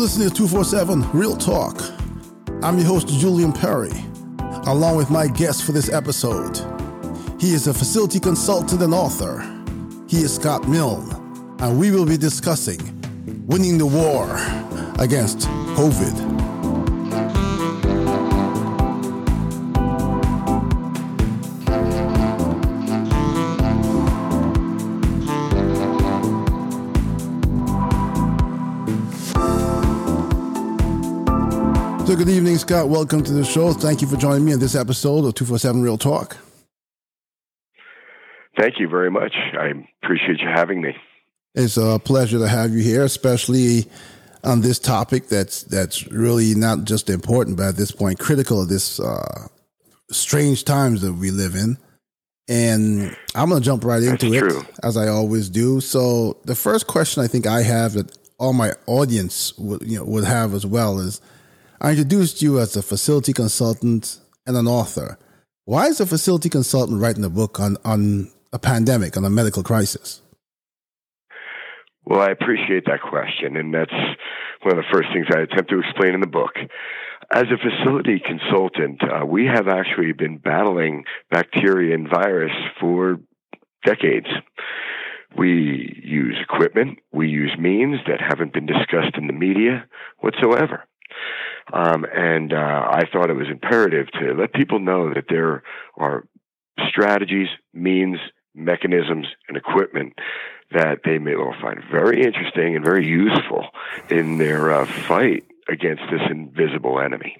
Listening to 247 Real Talk. I'm your host, Julian Perry, along with my guest for this episode. He is a facility consultant and author. He is Scott Milne, and we will be discussing winning the war against COVID. Scott. Welcome to the show. Thank you for joining me in this episode of 247 Real Talk. Thank you very much. I appreciate you having me. It's a pleasure to have you here, especially on this topic that's that's really not just important, but at this point critical of this uh, strange times that we live in. And I'm going to jump right into That's it, true. as I always do. So, the first question I think I have that all my audience would you know would have as well is I introduced you as a facility consultant and an author. Why is a facility consultant writing a book on, on a pandemic, on a medical crisis? Well, I appreciate that question, and that's one of the first things I attempt to explain in the book. As a facility consultant, uh, we have actually been battling bacteria and virus for decades. We use equipment, we use means that haven't been discussed in the media whatsoever. Um, and uh, I thought it was imperative to let people know that there are strategies, means, mechanisms, and equipment that they may well find very interesting and very useful in their uh, fight against this invisible enemy.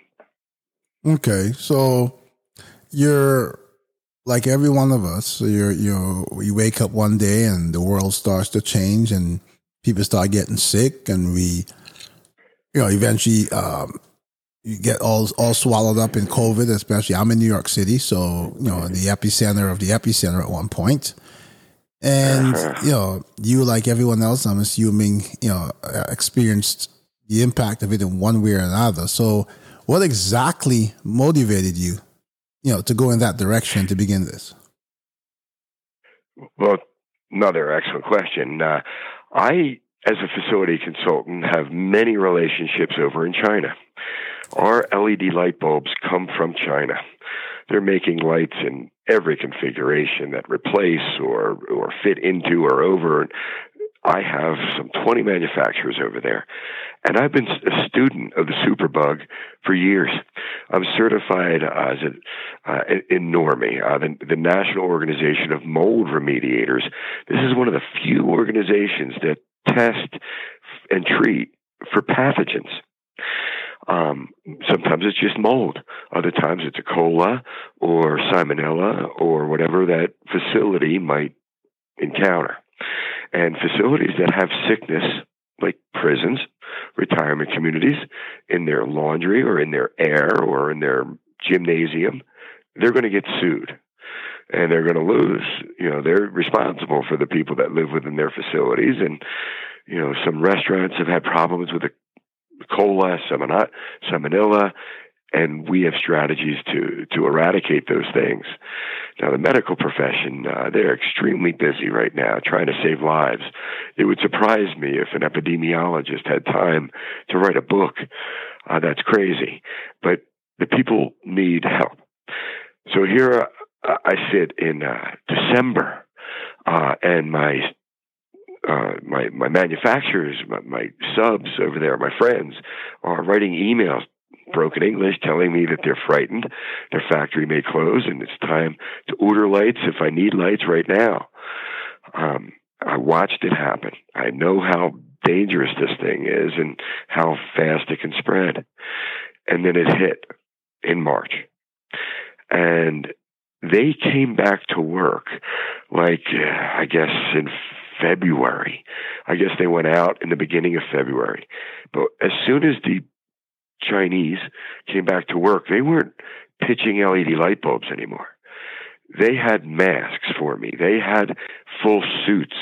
Okay, so you're like every one of us. So you're you you wake up one day and the world starts to change and people start getting sick and we you know eventually um, you get all all swallowed up in COVID. Especially I'm in New York City, so you know the epicenter of the epicenter at one point. And you know, you like everyone else, I'm assuming, you know, uh, experienced the impact of it in one way or another. So, what exactly motivated you, you know, to go in that direction to begin this? Well, another excellent question. Uh, I, as a facility consultant, have many relationships over in China. Our LED light bulbs come from China. They're making lights in every configuration that replace or or fit into or over. I have some 20 manufacturers over there, and I've been a student of the superbug for years. I'm certified as a, uh, in NORMI, uh, the, the National Organization of Mold Remediators. This is one of the few organizations that test and treat for pathogens. Um, sometimes it's just mold. Other times it's E. coli or salmonella or whatever that facility might encounter. And facilities that have sickness, like prisons, retirement communities, in their laundry or in their air or in their gymnasium, they're going to get sued. And they're going to lose. You know, they're responsible for the people that live within their facilities. And, you know, some restaurants have had problems with the coli, salmonella, and we have strategies to to eradicate those things. Now, the medical profession, uh, they're extremely busy right now trying to save lives. It would surprise me if an epidemiologist had time to write a book. Uh, that's crazy. But the people need help. So here uh, I sit in uh, December, uh, and my uh, my my manufacturers, my, my subs over there, my friends, are writing emails broken English telling me that they're frightened, their factory may close, and it's time to order lights if I need lights right now. Um, I watched it happen. I know how dangerous this thing is and how fast it can spread. And then it hit in March. And they came back to work like, I guess, in February. I guess they went out in the beginning of February. But as soon as the Chinese came back to work, they weren't pitching LED light bulbs anymore. They had masks for me. They had full suits.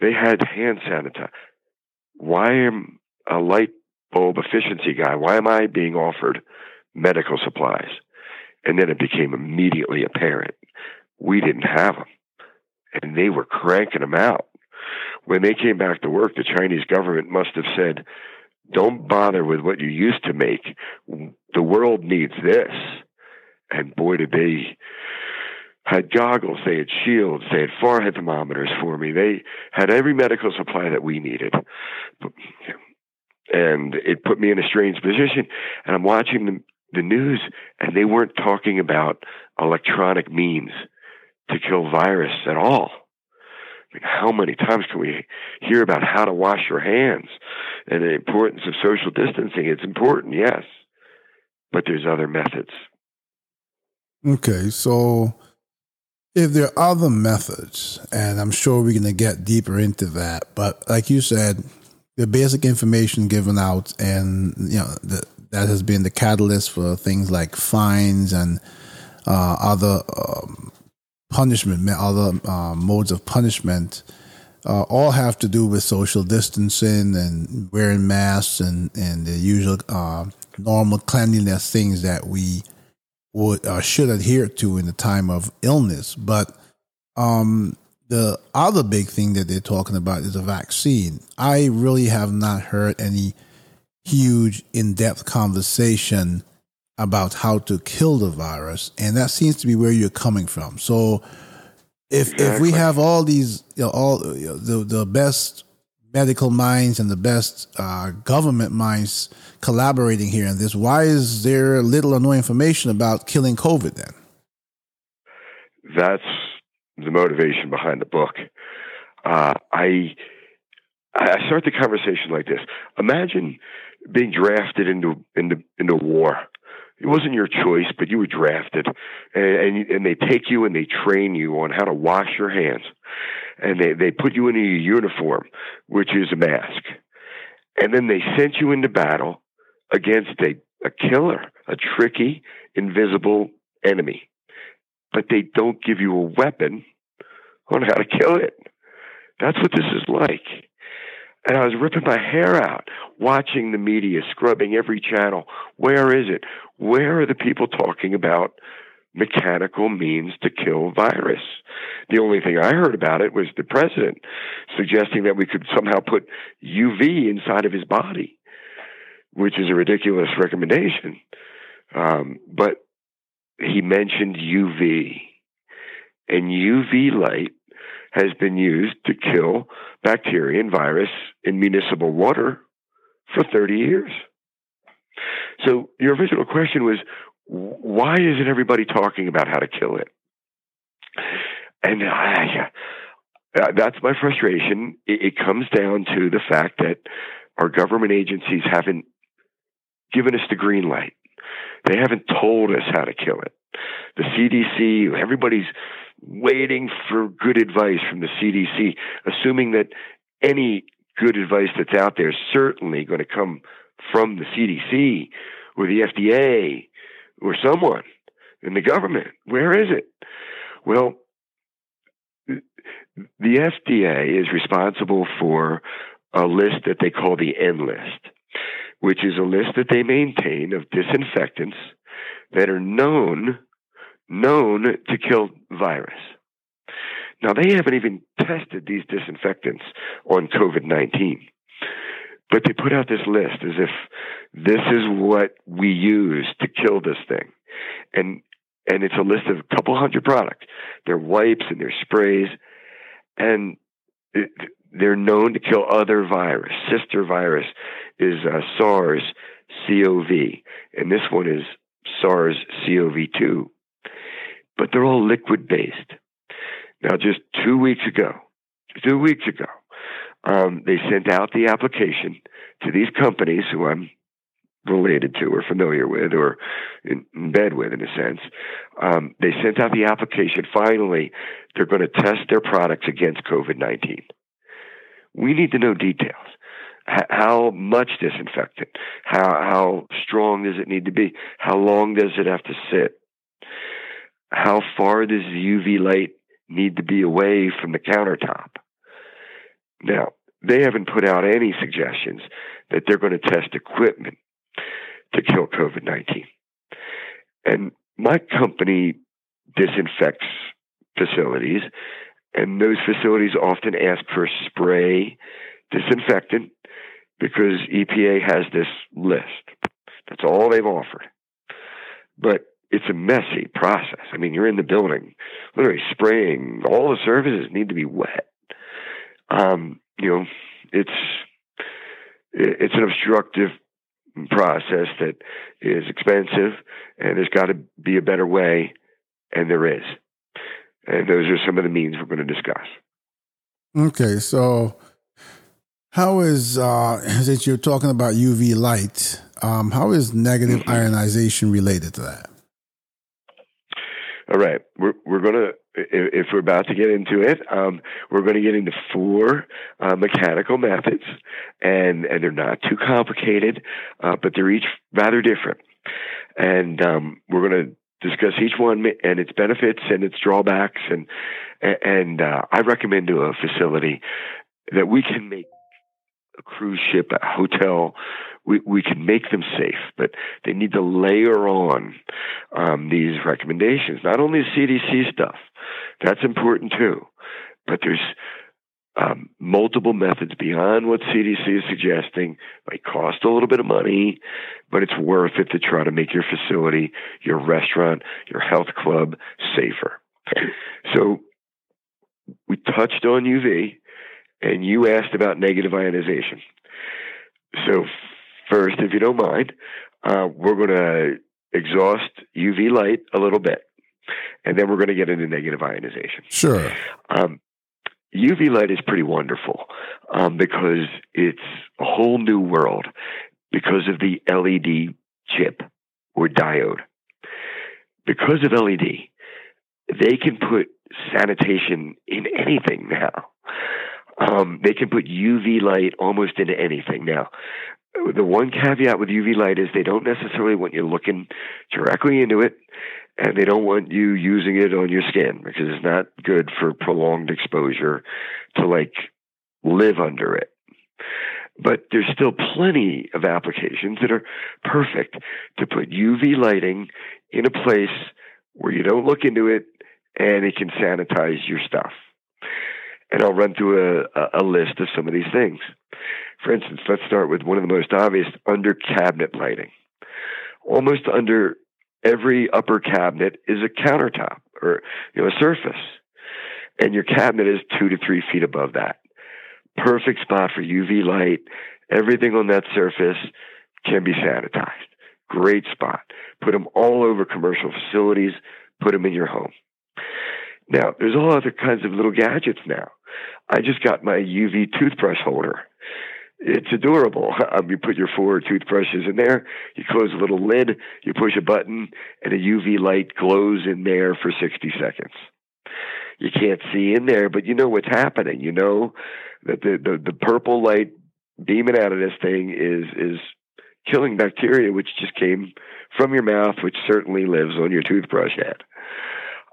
They had hand sanitizer. Why am a light bulb efficiency guy? Why am I being offered medical supplies? And then it became immediately apparent we didn't have them, and they were cranking them out. When they came back to work, the Chinese government must have said, Don't bother with what you used to make. The world needs this. And boy, did they had goggles, they had shields, they had forehead thermometers for me. They had every medical supply that we needed. And it put me in a strange position. And I'm watching the, the news, and they weren't talking about electronic means to kill virus at all. How many times can we hear about how to wash your hands and the importance of social distancing? It's important, yes, but there's other methods. Okay, so if there are other methods, and I'm sure we're going to get deeper into that, but like you said, the basic information given out, and you know the, that has been the catalyst for things like fines and uh, other um, punishment, other uh, modes of punishment. Uh, all have to do with social distancing and wearing masks and, and the usual uh, normal cleanliness things that we would uh, should adhere to in the time of illness. But um, the other big thing that they're talking about is a vaccine. I really have not heard any huge, in depth conversation about how to kill the virus, and that seems to be where you're coming from. So, if exactly. if we have all these, you know, all you know, the the best medical minds and the best uh, government minds collaborating here in this, why is there little or no information about killing COVID then? That's the motivation behind the book. Uh, I I start the conversation like this: Imagine being drafted into into into war. It wasn't your choice, but you were drafted, and, and and they take you and they train you on how to wash your hands, and they they put you in a uniform, which is a mask, and then they sent you into battle against a a killer, a tricky, invisible enemy but they don't give you a weapon on how to kill it. That's what this is like. And I was ripping my hair out watching the media, scrubbing every channel. Where is it? Where are the people talking about mechanical means to kill virus? The only thing I heard about it was the president suggesting that we could somehow put UV inside of his body, which is a ridiculous recommendation. Um, but he mentioned UV. And UV light has been used to kill bacteria and virus in municipal water for 30 years. So your original question was, why isn't everybody talking about how to kill it? And I, uh, that's my frustration. It, it comes down to the fact that our government agencies haven't given us the green light. They haven't told us how to kill it. The CDC, everybody's waiting for good advice from the CDC, assuming that any good advice that's out there is certainly going to come from the CDC or the FDA or someone in the government. Where is it? Well, the FDA is responsible for a list that they call the N list which is a list that they maintain of disinfectants that are known known to kill virus. Now they haven't even tested these disinfectants on COVID-19. But they put out this list as if this is what we use to kill this thing. And and it's a list of a couple hundred products. Their wipes and their sprays and they're known to kill other virus. Sister virus is uh, SARS CoV, and this one is SARS CoV 2. But they're all liquid based. Now, just two weeks ago, two weeks ago, um, they sent out the application to these companies who I'm related to or familiar with or in, bed with in a sense. Um, they sent out the application. Finally, they're going to test their products against COVID 19. We need to know details how much disinfectant? How how strong does it need to be? How long does it have to sit? How far does the UV light need to be away from the countertop? Now, they haven't put out any suggestions that they're going to test equipment to kill COVID 19. And my company disinfects facilities, and those facilities often ask for spray disinfectant because EPA has this list. That's all they've offered. But it's a messy process. I mean, you're in the building, literally spraying. All the surfaces need to be wet. Um, you know, it's it's an obstructive process that is expensive, and there's got to be a better way, and there is. And those are some of the means we're going to discuss. Okay, so how is uh, since you're talking about UV light, um, how is negative mm-hmm. ionization related to that? All right, we're we're gonna if we're about to get into it, um, we're going to get into four uh, mechanical methods, and and they're not too complicated, uh, but they're each rather different, and um, we're going to discuss each one and its benefits and its drawbacks, and and uh, I recommend to a facility that we can make a cruise ship, a hotel, we, we can make them safe, but they need to layer on um, these recommendations. Not only the CDC stuff, that's important too, but there's um, multiple methods beyond what CDC is suggesting. Might cost a little bit of money, but it's worth it to try to make your facility, your restaurant, your health club safer. So we touched on UV, and you asked about negative ionization. So first, if you don't mind, uh, we're going to exhaust UV light a little bit, and then we're going to get into negative ionization. Sure. Um, UV light is pretty wonderful um, because it's a whole new world because of the LED chip or diode. Because of LED, they can put sanitation in anything now. Um, they can put UV light almost into anything now the one caveat with UV light is they don't necessarily want you looking directly into it, and they don't want you using it on your skin because it's not good for prolonged exposure to like live under it. But there's still plenty of applications that are perfect to put UV lighting in a place where you don't look into it and it can sanitize your stuff. And I'll run through a, a list of some of these things. For instance, let's start with one of the most obvious under cabinet lighting. Almost under every upper cabinet is a countertop or you know a surface, and your cabinet is two to three feet above that. Perfect spot for UV light. Everything on that surface can be sanitized. Great spot. Put them all over commercial facilities. Put them in your home. Now, there's all other kinds of little gadgets now. I just got my UV toothbrush holder it's adorable. Um, you put your four toothbrushes in there, you close a little lid, you push a button, and a UV light glows in there for 60 seconds. You can't see in there, but you know what's happening. You know that the, the, the purple light beaming out of this thing is is killing bacteria, which just came from your mouth, which certainly lives on your toothbrush head.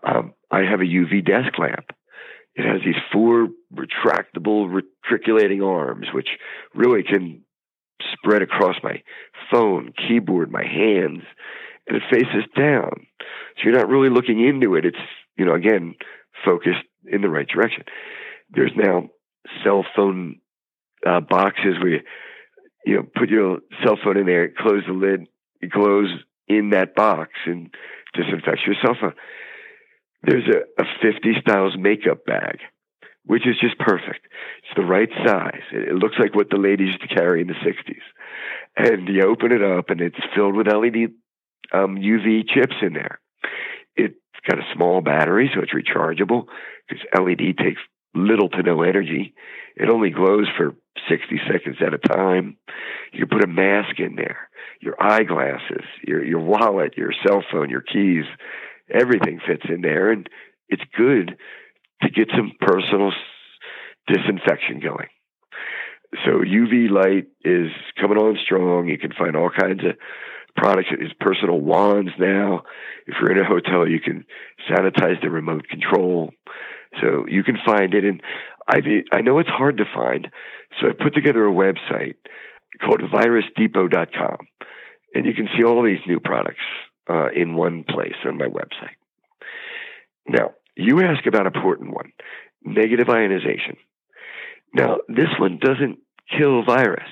Um, I have a UV desk lamp it has these four retractable, reticulating arms, which really can spread across my phone, keyboard, my hands, and it faces down. So you're not really looking into it. It's, you know, again, focused in the right direction. There's now cell phone uh, boxes where you, you know, put your cell phone in there, close the lid, it glows in that box and disinfects your cell phone there's a, a 50 styles makeup bag, which is just perfect. It's the right size. It, looks like what the ladies used to carry in the 60s. And you open it up and it's filled with LED um, UV chips in there. It's got a small battery, so it's rechargeable because LED takes little to no energy. It only glows for 60 seconds at a time. You put a mask in there, your eyeglasses, your, your wallet, your cell phone, your keys everything fits in there, and it's good to get some personal disinfection going. So UV light is coming on strong. You can find all kinds of products. It's personal wands now. If you're in a hotel, you can sanitize the remote control. So you can find it. And I I know it's hard to find. So I put together a website called virusdepot.com. And you can see all these new products uh, in one place on my website. Now, you ask about an important one negative ionization. Now, this one doesn't kill virus,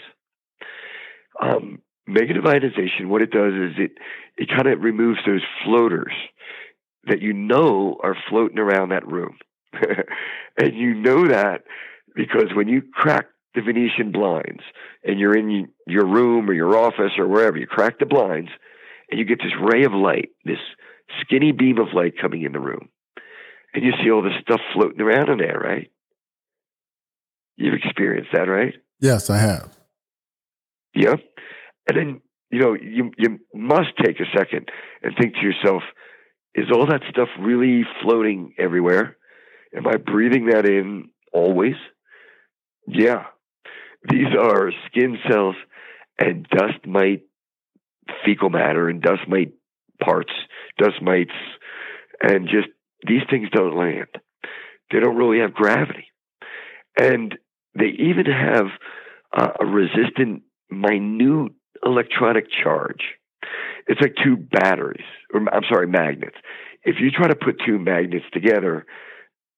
Um, negative ionization, what it does is it it kind of removes those floaters that you know are floating around that room, and you know that because when you crack the Venetian blinds and you're in your room or your office or wherever, you crack the blinds and you get this ray of light, this skinny beam of light coming in the room, and you see all this stuff floating around in there, right? You've experienced that, right? Yes, I have. Yeah. And then, you know, you you must take a second and think to yourself, is all that stuff really floating everywhere? Am I breathing that in always? Yeah. These are skin cells and dust mite fecal matter and dust mite parts, dust mites, and just these things don't land. They don't really have gravity. And they even have uh, a resistant, minute electronic charge. It's like two batteries, or I'm sorry, magnets. If you try to put two magnets together,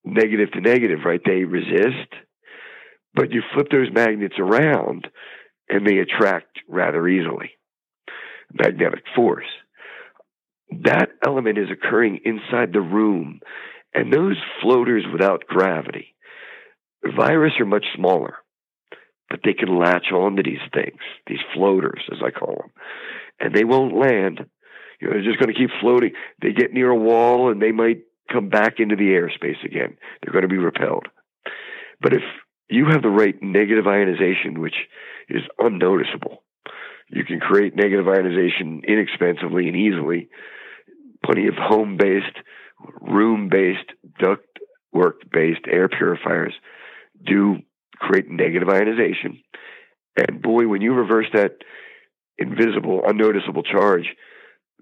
negative to negative, right, they resist. But you flip those magnets around and they attract rather easily. Magnetic force. That element is occurring inside the room. And those floaters without gravity, virus are much smaller, but they can latch onto these things, these floaters, as I call them, and they won't land. You know, they're just going to keep floating. They get near a wall and they might come back into the airspace again. They're going to be repelled. But if you have the right negative ionization, which is unnoticeable, you can create negative ionization inexpensively and easily. Plenty of home based, room based, duct work based air purifiers do create negative ionization. And boy, when you reverse that invisible, unnoticeable charge,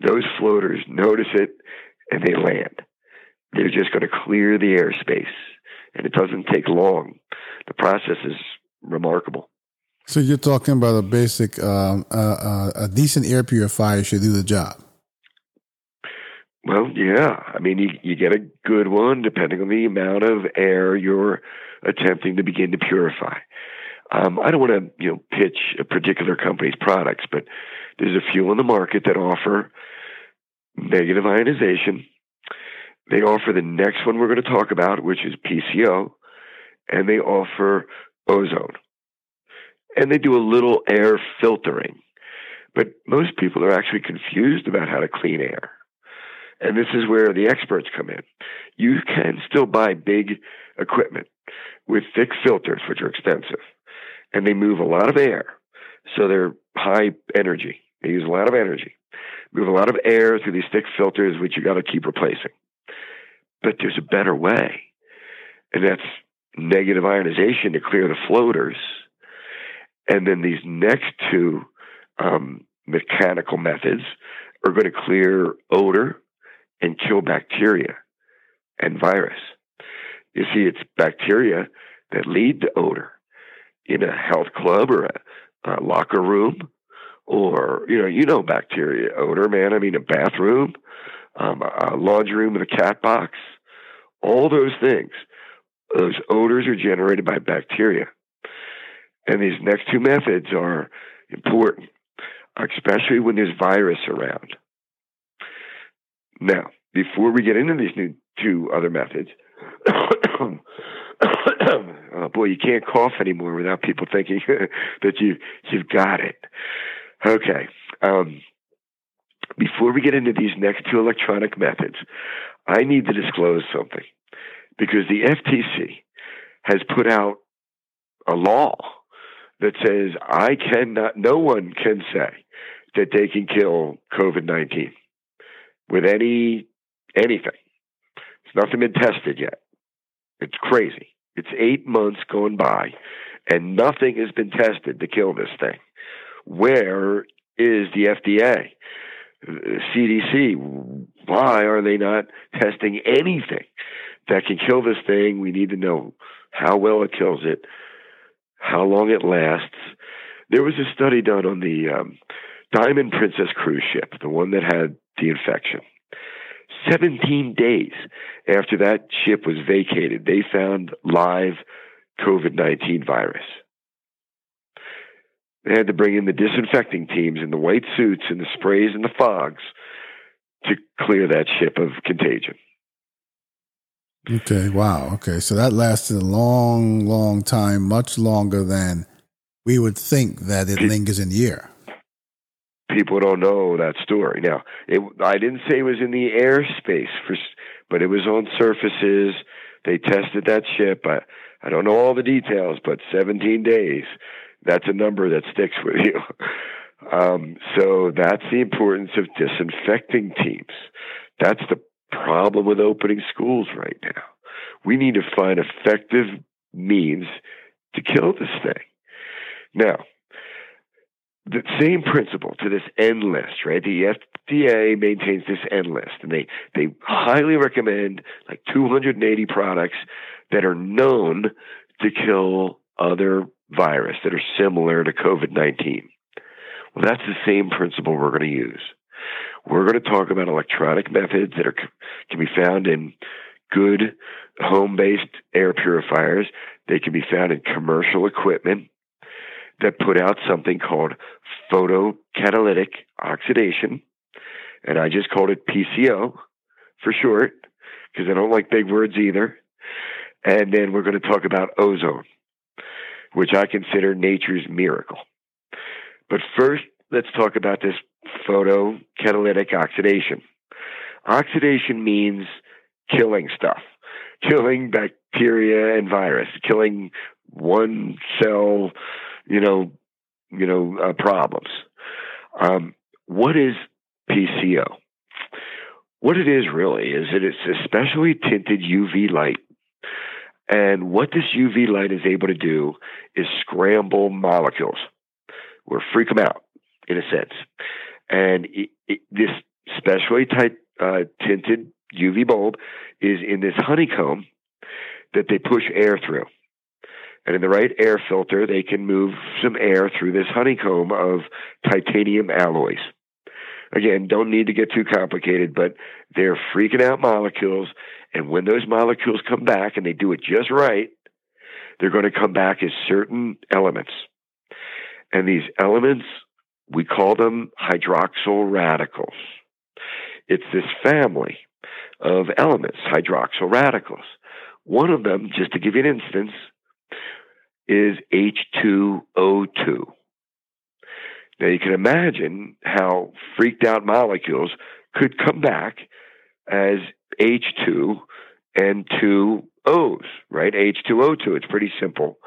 those floaters notice it and they land. They're just going to clear the airspace, and it doesn't take long. The process is remarkable. So you're talking about a basic, um, uh, uh, a decent air purifier should do the job. Well, yeah. I mean, you you get a good one depending on the amount of air you're attempting to begin to purify. Um, I don't want to, you know, pitch a particular company's products, but there's a few on the market that offer negative ionization. They offer the next one we're going to talk about, which is PCO, and they offer ozone. And they do a little air filtering. But most people are actually confused about how to clean air. And this is where the experts come in. You can still buy big equipment with thick filters, which are expensive, and they move a lot of air. So they're high energy. They use a lot of energy. Move a lot of air through these thick filters, which you got to keep replacing. But there's a better way, and that's negative ionization to clear the floaters. And then these next two um, mechanical methods are going to clear odor and kill bacteria and virus. You see, it's bacteria that lead to odor in a health club or a, a locker room, or you know, you know, bacteria odor, man. I mean, a bathroom, um, a laundry room with a cat box, all those things. Those odors are generated by bacteria, and these next two methods are important, especially when there's virus around. Now, before we get into these new two other methods, oh boy, you can't cough anymore without people thinking that you you've got it. Okay. Um, before we get into these next two electronic methods, I need to disclose something because the FTC has put out a law that says I cannot, no one can say that they can kill COVID 19 with any anything. It's nothing been tested yet. It's crazy. It's eight months going by, and nothing has been tested to kill this thing. Where is the FDA? CDC, why are they not testing anything that can kill this thing? We need to know how well it kills it, how long it lasts. There was a study done on the um, Diamond Princess cruise ship, the one that had the infection. 17 days after that ship was vacated, they found live COVID 19 virus. They had to bring in the disinfecting teams in the white suits and the sprays and the fogs to clear that ship of contagion. Okay, wow. Okay, so that lasted a long, long time, much longer than we would think that it lingers in the air. People don't know that story. Now, it, I didn't say it was in the airspace, for, but it was on surfaces. They tested that ship. I, I don't know all the details, but 17 days. That's a number that sticks with you. Um, so that's the importance of disinfecting teams. That's the problem with opening schools right now. We need to find effective means to kill this thing. Now, the same principle to this N list, right? The FDA maintains this N list, and they they highly recommend like 280 products that are known to kill other virus that are similar to COVID 19. Well, that's the same principle we're going to use. We're going to talk about electronic methods that are can be found in good home-based air purifiers. They can be found in commercial equipment that put out something called photocatalytic oxidation, and I just called it PCO for short because I don't like big words either. And then we're going to talk about ozone, which I consider nature's miracle. But first, let's talk about this photocatalytic oxidation. Oxidation means killing stuff, killing bacteria and virus, killing one cell, you know, you know, uh, problems. Um, what is PCO? What it is really is that it's a specially tinted UV light. And what this UV light is able to do is scramble molecules or freak them out, in a sense. And it, it, this specially tight, uh, tinted UV bulb is in this honeycomb that they push air through. And in the right air filter, they can move some air through this honeycomb of titanium alloys. Again, don't need to get too complicated, but they're freaking out molecules. And when those molecules come back and they do it just right, they're going to come back as certain elements. And these elements, we call them hydroxyl radicals. It's this family of elements, hydroxyl radicals. One of them, just to give you an instance, is H2O2. Now you can imagine how freaked out molecules could come back as H2 and two O's, right? H2O2. It's pretty simple.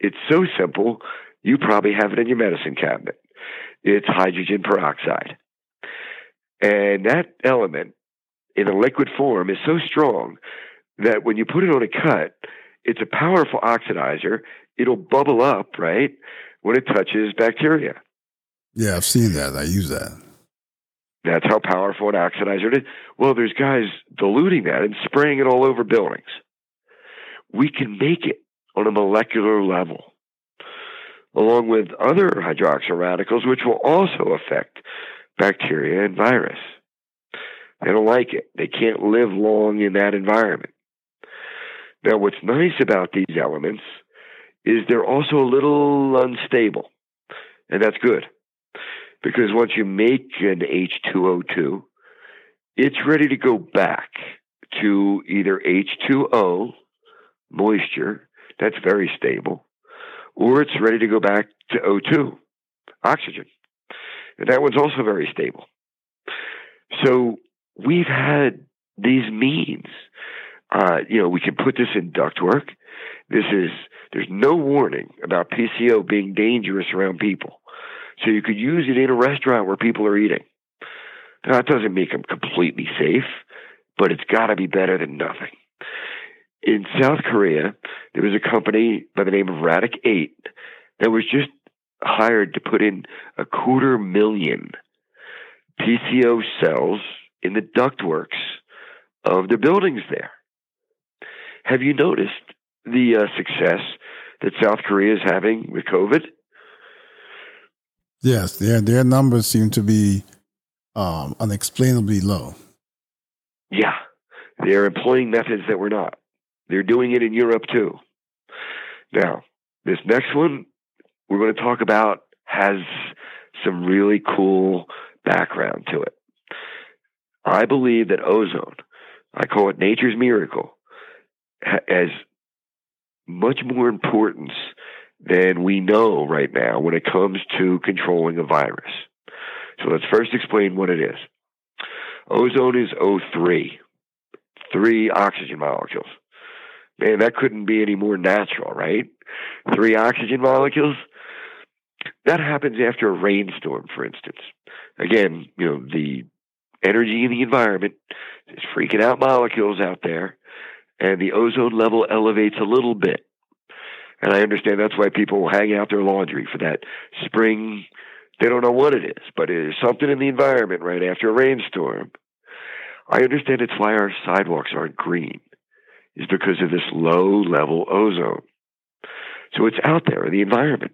It's so simple, you probably have it in your medicine cabinet. It's hydrogen peroxide. And that element in a liquid form is so strong that when you put it on a cut, it's a powerful oxidizer. It'll bubble up, right, when it touches bacteria. Yeah, I've seen that. I use that. That's how powerful an oxidizer it is. Well, there's guys diluting that and spraying it all over buildings. We can make it on a molecular level, along with other hydroxyl radicals, which will also affect bacteria and virus. They don't like it. They can't live long in that environment. Now, what's nice about these elements is they're also a little unstable, and that's good because once you make an H2O2, it's ready to go back to either H2O, moisture, that's very stable, or it's ready to go back to O2, oxygen. And that one's also very stable. So we've had these means uh, you know, we can put this in ductwork. This is there's no warning about PCO being dangerous around people, so you could use it in a restaurant where people are eating. Now, that doesn't make them completely safe, but it's got to be better than nothing. In South Korea, there was a company by the name of Radic8 that was just hired to put in a quarter million PCO cells in the ductworks of the buildings there. Have you noticed the uh, success that South Korea is having with COVID? Yes, their their numbers seem to be um, unexplainably low. Yeah, they're employing methods that we're not. They're doing it in Europe too. Now, this next one, we're going to talk about has some really cool background to it. I believe that ozone, I call it nature's miracle, has much more importance than we know right now when it comes to controlling a virus. So let's first explain what it is. Ozone is O3, three oxygen molecules. Man, that couldn't be any more natural, right? Three oxygen molecules. That happens after a rainstorm, for instance. Again, you know, the energy in the environment is freaking out molecules out there, and the ozone level elevates a little bit. And I understand that's why people hang out their laundry for that spring. They don't know what it is, but it is something in the environment right after a rainstorm. I understand it's why our sidewalks aren't green, is because of this low level ozone. So it's out there in the environment,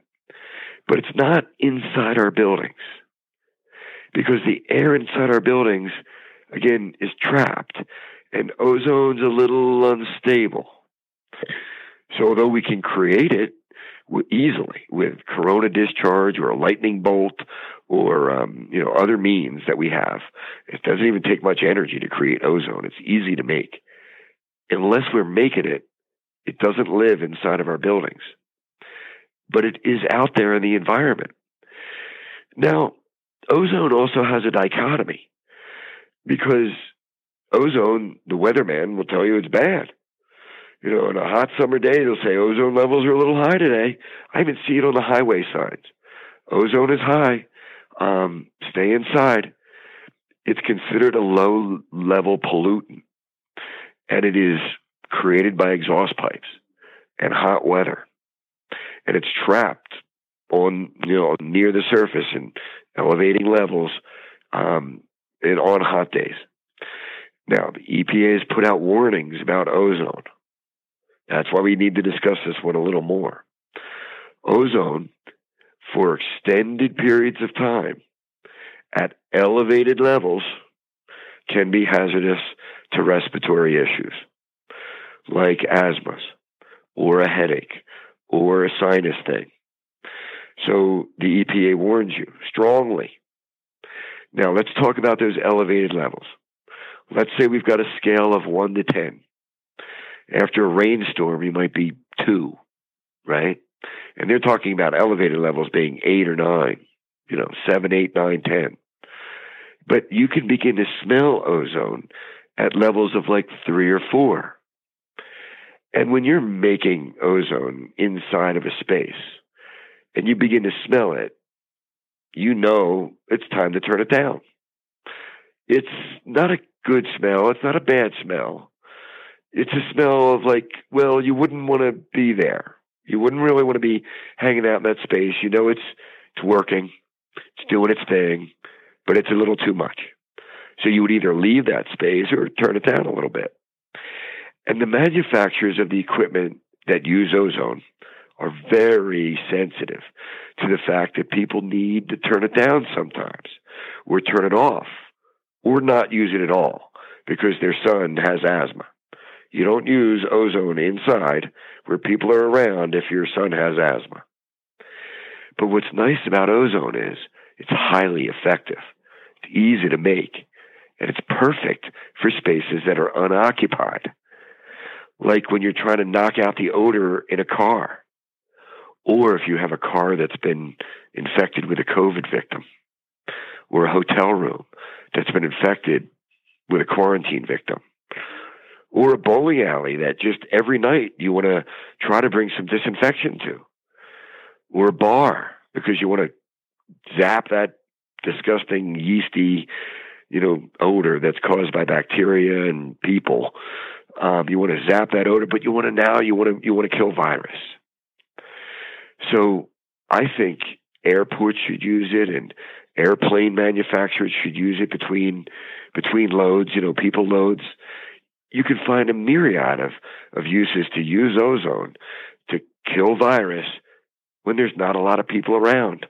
but it's not inside our buildings because the air inside our buildings, again, is trapped and ozone's a little unstable. So although we can create it easily with corona discharge or a lightning bolt or um, you know other means that we have, it doesn't even take much energy to create ozone. It's easy to make. Unless we're making it, it doesn't live inside of our buildings, but it is out there in the environment. Now, ozone also has a dichotomy because ozone, the weatherman will tell you it's bad. You know, on a hot summer day, they'll say ozone levels are a little high today. I even see it on the highway signs. Ozone is high. Um, stay inside. It's considered a low level pollutant, and it is created by exhaust pipes and hot weather, and it's trapped on you know near the surface and elevating levels um, and on hot days. Now, the EPA has put out warnings about ozone. That's why we need to discuss this one a little more. Ozone, for extended periods of time at elevated levels, can be hazardous to respiratory issues like asthmas or a headache or a sinus thing. So the EPA warns you strongly. Now let's talk about those elevated levels. Let's say we've got a scale of one to 10. After a rainstorm, you might be two, right? And they're talking about elevated levels being eight or nine, you know, seven, eight, nine, ten. But you can begin to smell ozone at levels of like three or four. And when you're making ozone inside of a space, and you begin to smell it, you know it's time to turn it down. It's not a good smell. It's not a bad smell. It's a smell of like, well, you wouldn't want to be there. You wouldn't really want to be hanging out in that space. You know, it's it's working, it's doing its thing, but it's a little too much. So you would either leave that space or turn it down a little bit. And the manufacturers of the equipment that use ozone are very sensitive to the fact that people need to turn it down sometimes or turn it off or not use it at all because their son has asthma. You don't use ozone inside where people are around if your son has asthma. But what's nice about ozone is it's highly effective. It's easy to make and it's perfect for spaces that are unoccupied. Like when you're trying to knock out the odor in a car or if you have a car that's been infected with a COVID victim, or a hotel room that's been infected with a quarantine victim, or a bowling alley that just every night you want to try to bring some disinfection to, or a bar because you want to zap that disgusting yeasty, you know, odor that's caused by bacteria and people. Um, you want to zap that odor, but you want to now you want to you want to kill virus. So I think airports should use it and airplane manufacturers should use it between between loads, you know, people loads. You can find a myriad of, of uses to use ozone to kill virus when there's not a lot of people around.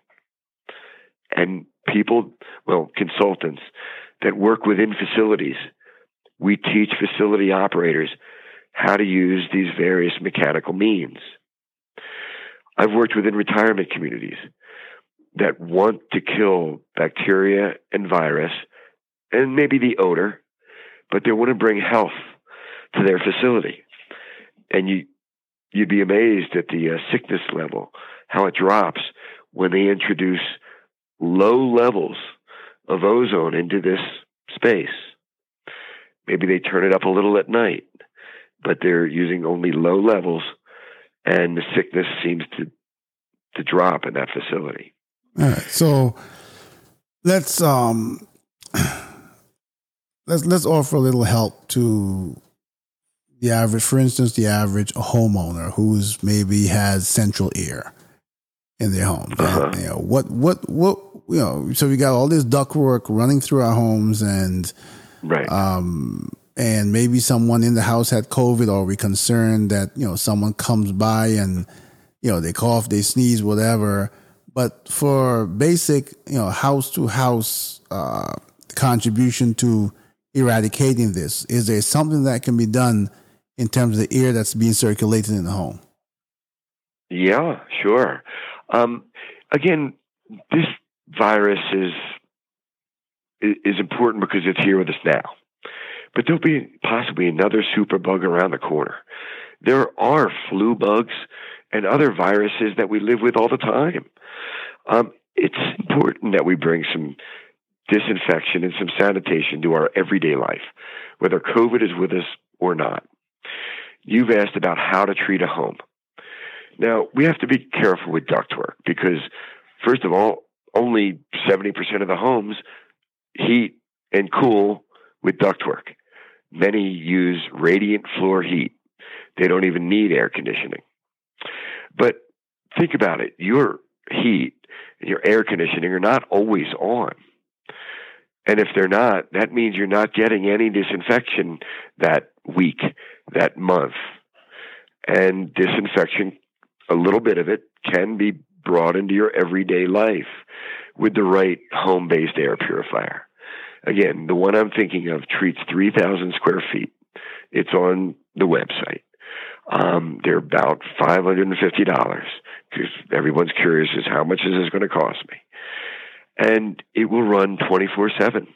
And people, well, consultants that work within facilities, we teach facility operators how to use these various mechanical means. I've worked within retirement communities that want to kill bacteria and virus and maybe the odor, but they want to bring health to their facility. And you, you'd be amazed at the uh, sickness level, how it drops when they introduce low levels of ozone into this space. Maybe they turn it up a little at night, but they're using only low levels, and the sickness seems to to drop in that facility. All right, so let's um let's let's offer a little help to the average, for instance, the average homeowner who's maybe has central air in their home. Uh-huh. You know, what what what you know, so we got all this ductwork running through our homes and right. Um and maybe someone in the house had COVID or we concerned that, you know, someone comes by and, you know, they cough, they sneeze, whatever. But for basic, you know, house to house uh, contribution to eradicating this, is there something that can be done in terms of the air that's being circulated in the home? Yeah, sure. Um, again, this virus is is important because it's here with us now. But there'll be possibly another super bug around the corner. There are flu bugs and other viruses that we live with all the time. Um, it's important that we bring some disinfection and some sanitation to our everyday life, whether COVID is with us or not. You've asked about how to treat a home. Now, we have to be careful with ductwork because, first of all, only 70% of the homes heat and cool with ductwork. Many use radiant floor heat. They don't even need air conditioning. But think about it your heat and your air conditioning are not always on. And if they're not, that means you're not getting any disinfection that week, that month. And disinfection, a little bit of it, can be brought into your everyday life with the right home based air purifier. Again, the one I'm thinking of treats 3,000 square feet. It's on the website. Um, they're about $550 because everyone's curious is how much is this going to cost me? And it will run 24 7.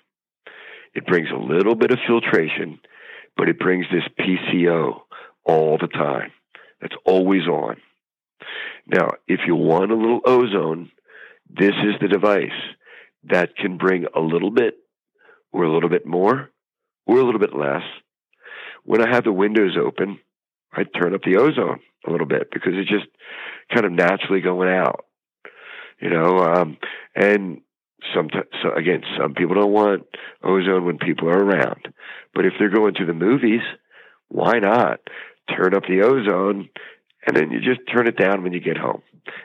It brings a little bit of filtration, but it brings this PCO all the time. That's always on. Now, if you want a little ozone, this is the device that can bring a little bit or a little bit more or a little bit less. When I have the windows open, I turn up the ozone a little bit because it's just kind of naturally going out, you know. Um, and sometimes, so again, some people don't want ozone when people are around, but if they're going to the movies, why not turn up the ozone and then you just turn it down when you get home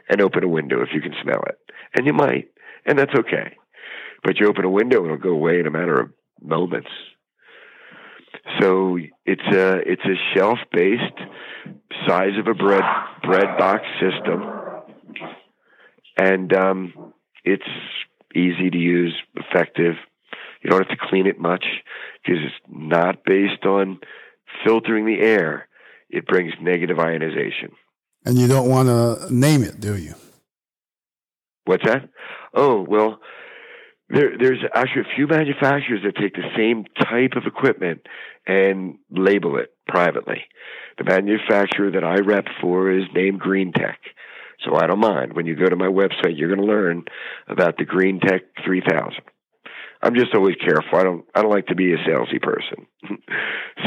and open a window if you can smell it, and you might, and that's okay. But you open a window, it'll go away in a matter of moments. So it's a it's a shelf based size of a bread bread box system, and um, it's easy to use, effective. You don't have to clean it much because it's not based on filtering the air. It brings negative ionization. And you don't want to name it, do you? What's that? Oh well, there, there's actually a few manufacturers that take the same type of equipment and label it privately. The manufacturer that I rep for is named Green Tech. So I don't mind. When you go to my website, you're going to learn about the Green Tech 3000. I'm just always careful. I don't I don't like to be a salesy person.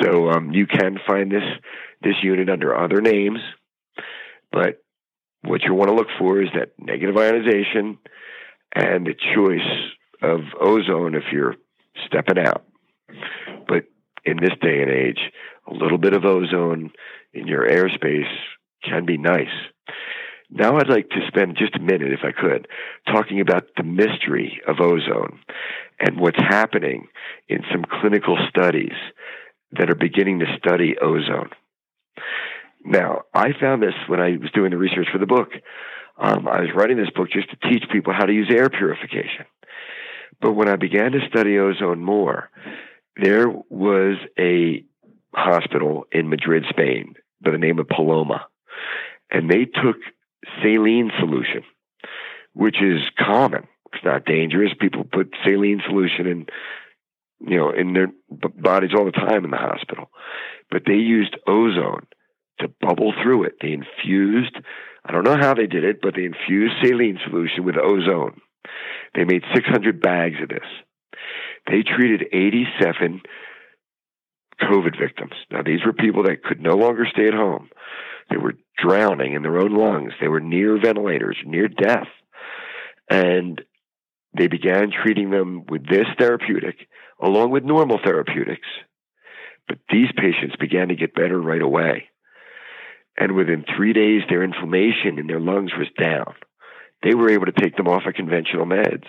so um, you can find this this unit under other names, but what you want to look for is that negative ionization and the choice of ozone if you're stepping out. But in this day and age, a little bit of ozone in your airspace can be nice. Now, I'd like to spend just a minute, if I could, talking about the mystery of ozone and what's happening in some clinical studies that are beginning to study ozone. Now, I found this when I was doing the research for the book. Um, I was writing this book just to teach people how to use air purification. But when I began to study ozone more, there was a hospital in Madrid, Spain, by the name of Paloma, and they took saline solution, which is common. It's not dangerous. People put saline solution in, you know, in their bodies all the time in the hospital. But they used ozone to bubble through it. They infused, I don't know how they did it, but they infused saline solution with ozone. They made 600 bags of this. They treated 87 COVID victims. Now, these were people that could no longer stay at home. They were drowning in their own lungs. They were near ventilators, near death. And they began treating them with this therapeutic along with normal therapeutics. But these patients began to get better right away. And within three days, their inflammation in their lungs was down. They were able to take them off of conventional meds.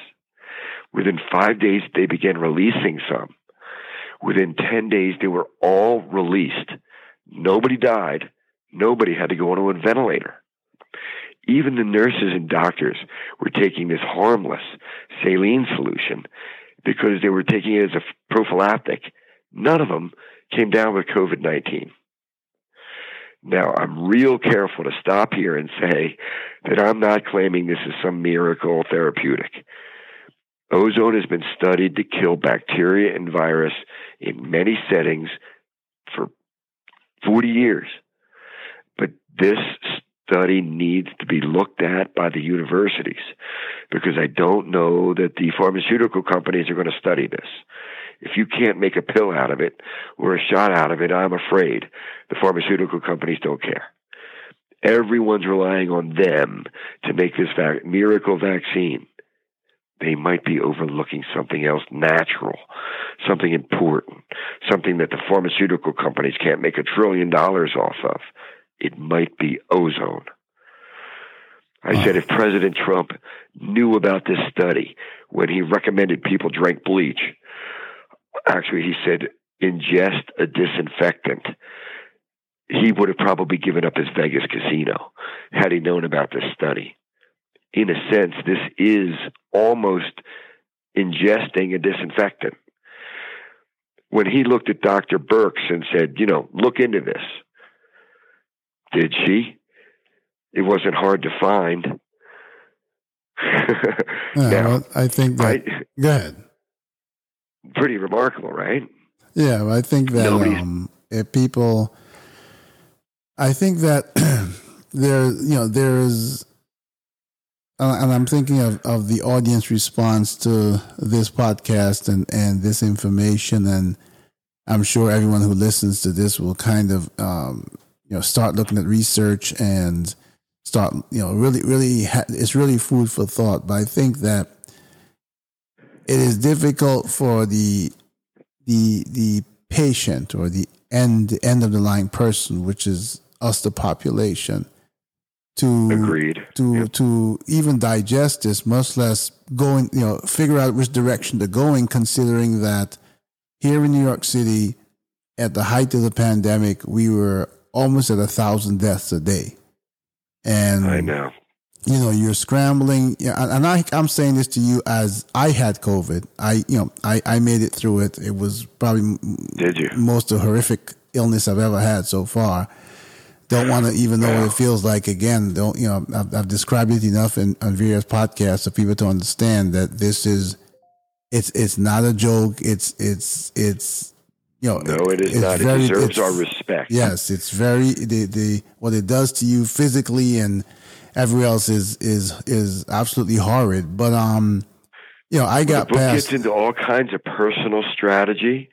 Within five days, they began releasing some. Within 10 days, they were all released. Nobody died. Nobody had to go onto a ventilator. Even the nurses and doctors were taking this harmless saline solution because they were taking it as a prophylactic. None of them came down with COVID 19. Now, I'm real careful to stop here and say that I'm not claiming this is some miracle therapeutic. Ozone has been studied to kill bacteria and virus in many settings for 40 years. This study needs to be looked at by the universities because I don't know that the pharmaceutical companies are going to study this. If you can't make a pill out of it or a shot out of it, I'm afraid the pharmaceutical companies don't care. Everyone's relying on them to make this vac- miracle vaccine. They might be overlooking something else natural, something important, something that the pharmaceutical companies can't make a trillion dollars off of. It might be ozone. I said if President Trump knew about this study when he recommended people drink bleach, actually, he said, ingest a disinfectant. He would have probably given up his Vegas casino had he known about this study. In a sense, this is almost ingesting a disinfectant. When he looked at Dr. Birx and said, you know, look into this, did she? It wasn't hard to find. yeah, now, well, I think that. I, go ahead pretty remarkable, right? Yeah, I think that um, if people, I think that there, you know, there is, uh, and I'm thinking of, of the audience response to this podcast and, and this information, and I'm sure everyone who listens to this will kind of, um, you know, start looking at research and start, you know, really, really, ha- it's really food for thought. But I think that it is difficult for the the the patient or the end end of the line person, which is us, the population, to Agreed. to yep. to even digest this, much less going, you know, figure out which direction to go in, considering that here in New York City, at the height of the pandemic, we were almost at a thousand deaths a day. And I know. you know you're scrambling. And I, i'm saying this to you as i had covid. I you know i, I made it through it. It was probably Did you? most of horrific illness i've ever had so far. Don't want to even know what it feels like again. Don't you know i've, I've described it enough in on various podcasts for people to understand that this is it's it's not a joke. It's it's it's you know, no, it is not. Very, it deserves our respect. Yes, it's very the the what it does to you physically and everywhere else is is is absolutely horrid. But um, you know, I got the book past. gets into all kinds of personal strategy.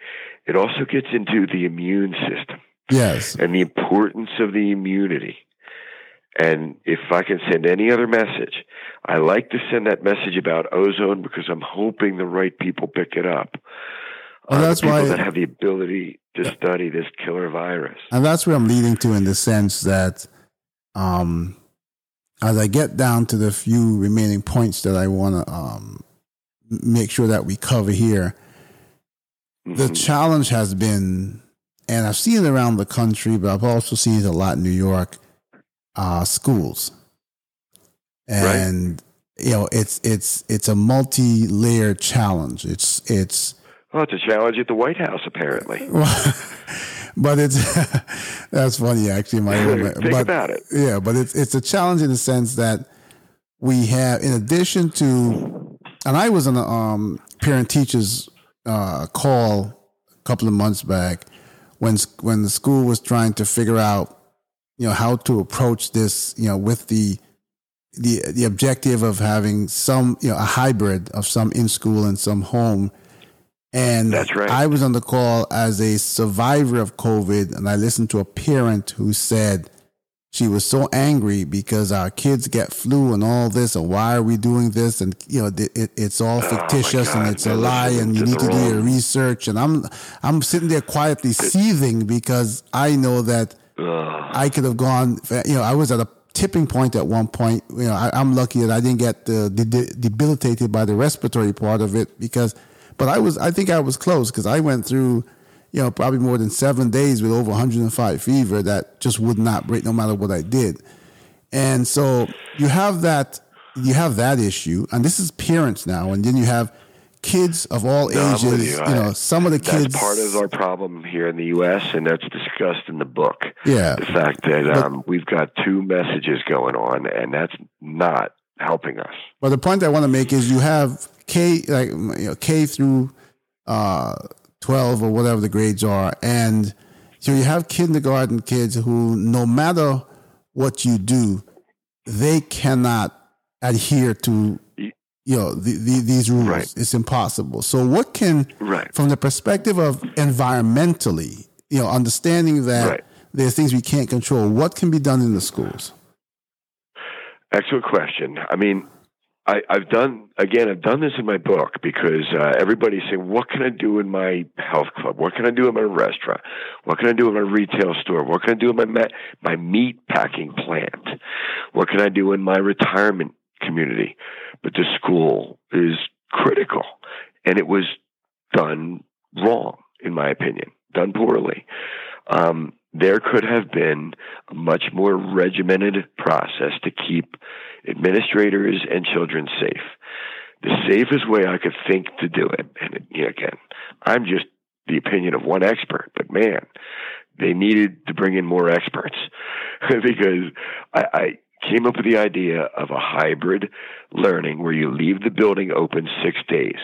It also gets into the immune system. Yes, and the importance of the immunity. And if I can send any other message, I like to send that message about ozone because I'm hoping the right people pick it up. Well, that's people why that have the ability to study this killer virus. And that's where I'm leading to in the sense that um, as I get down to the few remaining points that I want to um, make sure that we cover here, mm-hmm. the challenge has been, and I've seen it around the country, but I've also seen it a lot in New York, uh, schools, and right. you know it's it's it's a multi-layered challenge. It's it's well, it's a challenge at the White House apparently. but it's that's funny actually. My think but, about it. Yeah, but it's it's a challenge in the sense that we have, in addition to, and I was on a um, parent teachers uh, call a couple of months back when when the school was trying to figure out, you know, how to approach this, you know, with the the the objective of having some, you know, a hybrid of some in school and some home. And That's right. I was on the call as a survivor of COVID, and I listened to a parent who said she was so angry because our kids get flu and all this, and why are we doing this? And you know, it, it, it's all fictitious Oh and it's a lie, and you need the to do your research. And I'm I'm sitting there quietly seething because I know that Ugh. I could have gone. You know, I was at a tipping point at one point. You know, I, I'm lucky that I didn't get de- de- debilitated by the respiratory part of it because, but I was. I think I was close because I went through, you know, probably more than seven days with over 105 fever that just would not break no matter what I did. And so you have that. You have that issue, and this is parents now, and then you have kids of all No, ages. You, you. know, some of the That's kids. part of our problem here in the U.S., and that's discussed in the book. Yeah. The fact that But- um, we've got two messages going on, and that's not helping us. But the point I want to make is you have K like you know K through uh, twelve or whatever the grades are, and so you have kindergarten kids who, no matter what you do, they cannot adhere to you know the, the, these rules. Right. It's impossible. So what can Right. from the perspective of environmentally, you know, understanding that Right. there's things we can't control, what can be done in the schools? Excellent question. I mean, I, I've done again. I've done this in my book because uh, everybody's saying, "What can I do in my health club? What can I do in my restaurant? What can I do in my retail store? What can I do in my my meat packing plant? What can I do in my retirement community?" But the school is critical, and it was done wrong, in my opinion, done poorly. Um, there could have been a much more regimented process to keep administrators and children safe. The safest way I could think to do it, and again, I'm just the opinion of one expert, but man, they needed to bring in more experts because I, I came up with the idea of a hybrid learning where you leave the building open six days.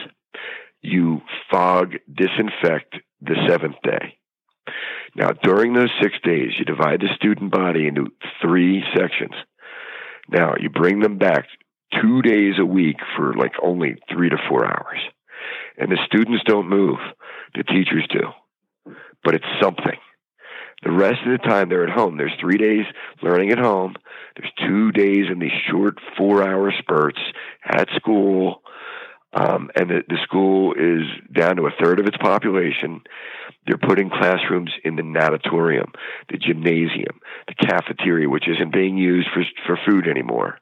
You fog disinfect the seventh day. Now, during those six days, you divide the student body into three sections. Now, you bring them back two days a week for like only three to four hours. And the students don't move, the teachers do. But it's something. The rest of the time they're at home. There's three days learning at home. There's two days in these short four hour spurts at school. Um, and the, the school is down to a third of its population. They're putting classrooms in the natatorium, the gymnasium, the cafeteria, which isn't being used for for food anymore.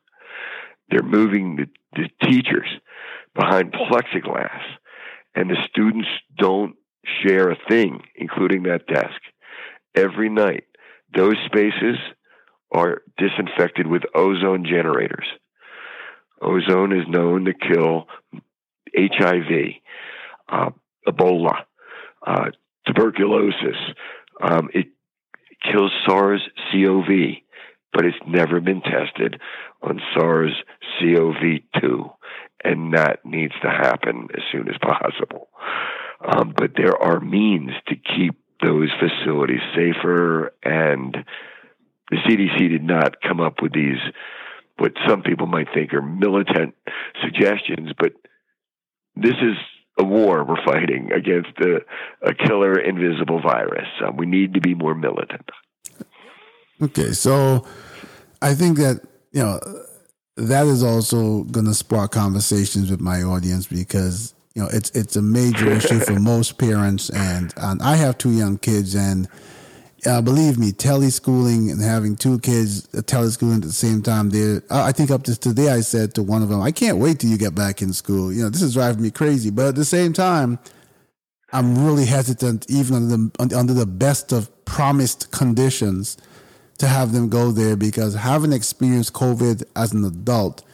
They're moving the, the teachers behind plexiglass, and the students don't share a thing, including that desk. Every night, those spaces are disinfected with ozone generators. Ozone is known to kill HIV, uh, Ebola, uh, tuberculosis. Um, it kills SARS CoV, but it's never been tested on SARS CoV 2, and that needs to happen as soon as possible. Um, but there are means to keep those facilities safer, and the CDC did not come up with these, what some people might think are militant suggestions, but this is a war we're fighting against a, a killer invisible virus. Um, we need to be more militant. Okay, so I think that you know that is also going to spark conversations with my audience because you know it's it's a major issue for most parents, and and I have two young kids, and uh, believe me, teleschooling and having two kids uh, teleschooling at the same time. There, I I think up to today, I said to one of them, "I can't wait till you get back in school." You know, this is driving me crazy, but at the same time. I'm really hesitant, even under the, under the best of promised conditions, to have them go there because having experienced COVID as an adult,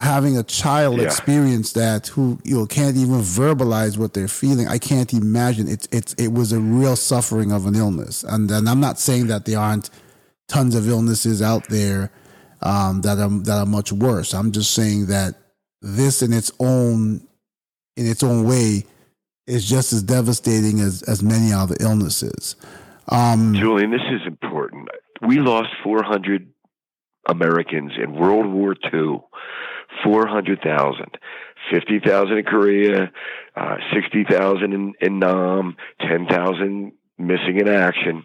having a child Yeah. experience that who you know can't even verbalize what they're feeling, I can't imagine. It's it's it was a real suffering of an illness, and and I'm not saying that there aren't tons of illnesses out there um, that are that are much worse. I'm just saying that this in its own in its own way is just as devastating as as many other illnesses. Um, Julian, this is important. We lost 400 Americans in World War II. 400,000. 50,000 in Korea, uh, 60,000 in, in Nam, 10,000 missing in action.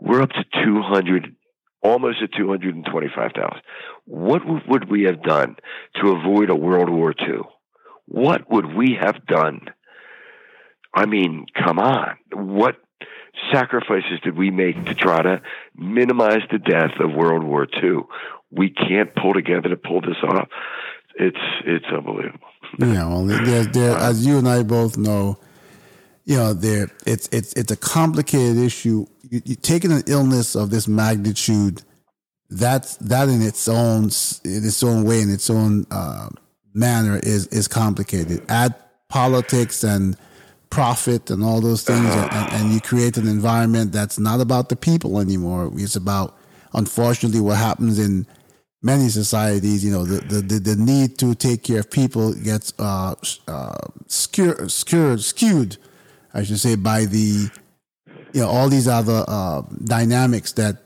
We're up to 200 almost at 225,000. What would we have done to avoid a World War II? What would we have done? I mean, come on. What sacrifices did we make to try to minimize the death of World War II? We can't pull together to pull this off. It's it's unbelievable. yeah, well, there, there, as you and I both know, you know, there it's it's it's a complicated issue. You, you taking an illness of this magnitude, that's that in its own in its own way in its own uh, manner is is complicated. Add politics and profit and all those things, and, and, you create an environment that's not about the people anymore. It's about, unfortunately, what happens in many societies. You know, the the, the, need to take care of people gets uh, uh, skewed, skewed, skewed I should say, by the you know all these other uh, dynamics that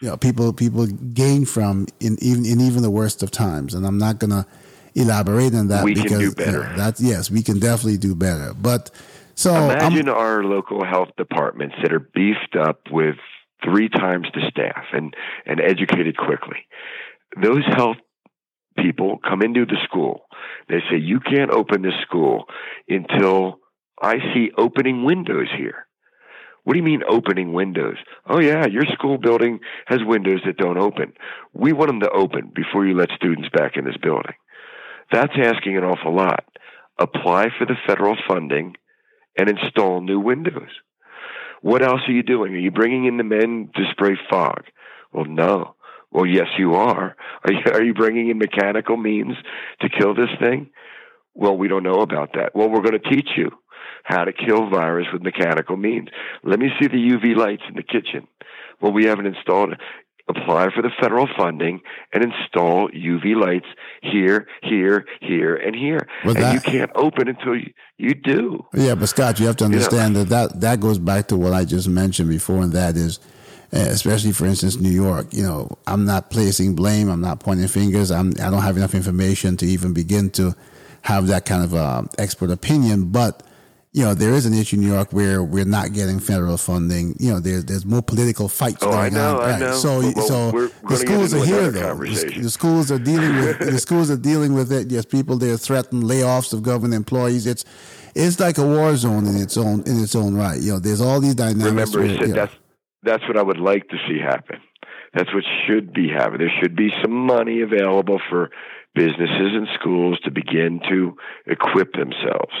you know people people gain from in even in even the worst of times. And I'm not gonna elaborate on that we because can do better. You know, that's yes, we can definitely do better. But so imagine I'm, our local health departments that are beefed up with three times the staff and and educated quickly. Those health people come into the school. They say you can't open this school until I see opening windows here. What do you mean opening windows? Oh, yeah, your school building has windows that don't open. We want them to open before you let students back in this building. That's asking an awful lot. Apply for the federal funding and install new windows. What else are you doing? Are you bringing in the men to spray fog? Well, no. Well, yes, you are. Are you, are you bringing in mechanical means to kill this thing? Well, we don't know about that. Well, we're going to teach you how to kill virus with mechanical means. Let me see the UV lights in the kitchen. Well, we haven't installed it. Apply for the federal funding and install UV lights here, here, here, and here. Well, and that, you can't open until you, you do. Yeah, but Scott, you have to understand that, that that goes back to what I just mentioned before, and that is eh, especially for instance New York. You know, I'm not placing blame. I'm not pointing fingers. I'm I don't have enough information to even begin to have that kind of uh, expert opinion. But you know, there is an issue in New York where we're not getting federal funding. You know, there's there's more political fights oh, going I know, on. I know. So, well, so the schools are here though. The, the, schools are dealing with the schools are dealing with it. Yes, people there threaten layoffs of government employees. It's it's like a war zone in its own in its own right. You know, there's all these dynamics. Remember, where, you know, that's that's what I would like to see happen. That's what should be happening. There should be some money available for businesses and schools to begin to equip themselves.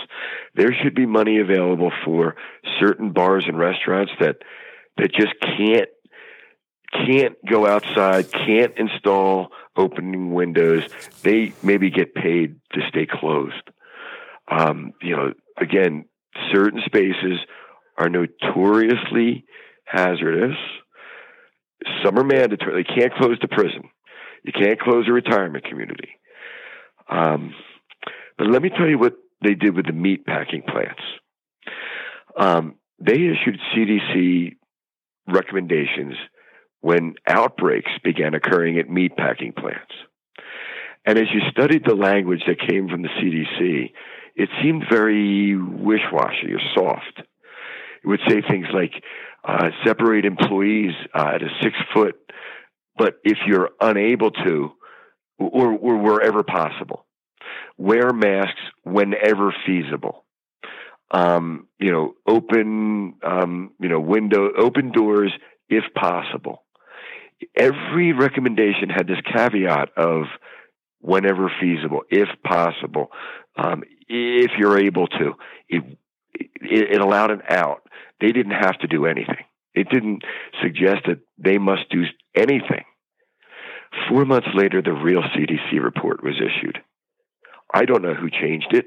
There should be money available for certain bars and restaurants that that just can't can't go outside, can't install opening windows. They maybe get paid to stay closed. Um, you know, again, certain spaces are notoriously hazardous. Some are mandatory. They can't close the prison. You can't close a retirement community. Um, but let me tell you what they did with the meat packing plants. Um, they issued CDC recommendations when outbreaks began occurring at meat packing plants. And as you studied the language that came from the CDC, it seemed very wish washy or soft. It would say things like uh, separate employees uh, at a six foot, but if you're unable to, or, or wherever possible. Wear masks whenever feasible. Um, you know, open, um, you know, window, open doors if possible. Every recommendation had this caveat of whenever feasible, if possible, um, if you're able to. It, it, it allowed an out. They didn't have to do anything. It didn't suggest that they must do anything. Four months later, the real CDC report was issued. I don't know who changed it,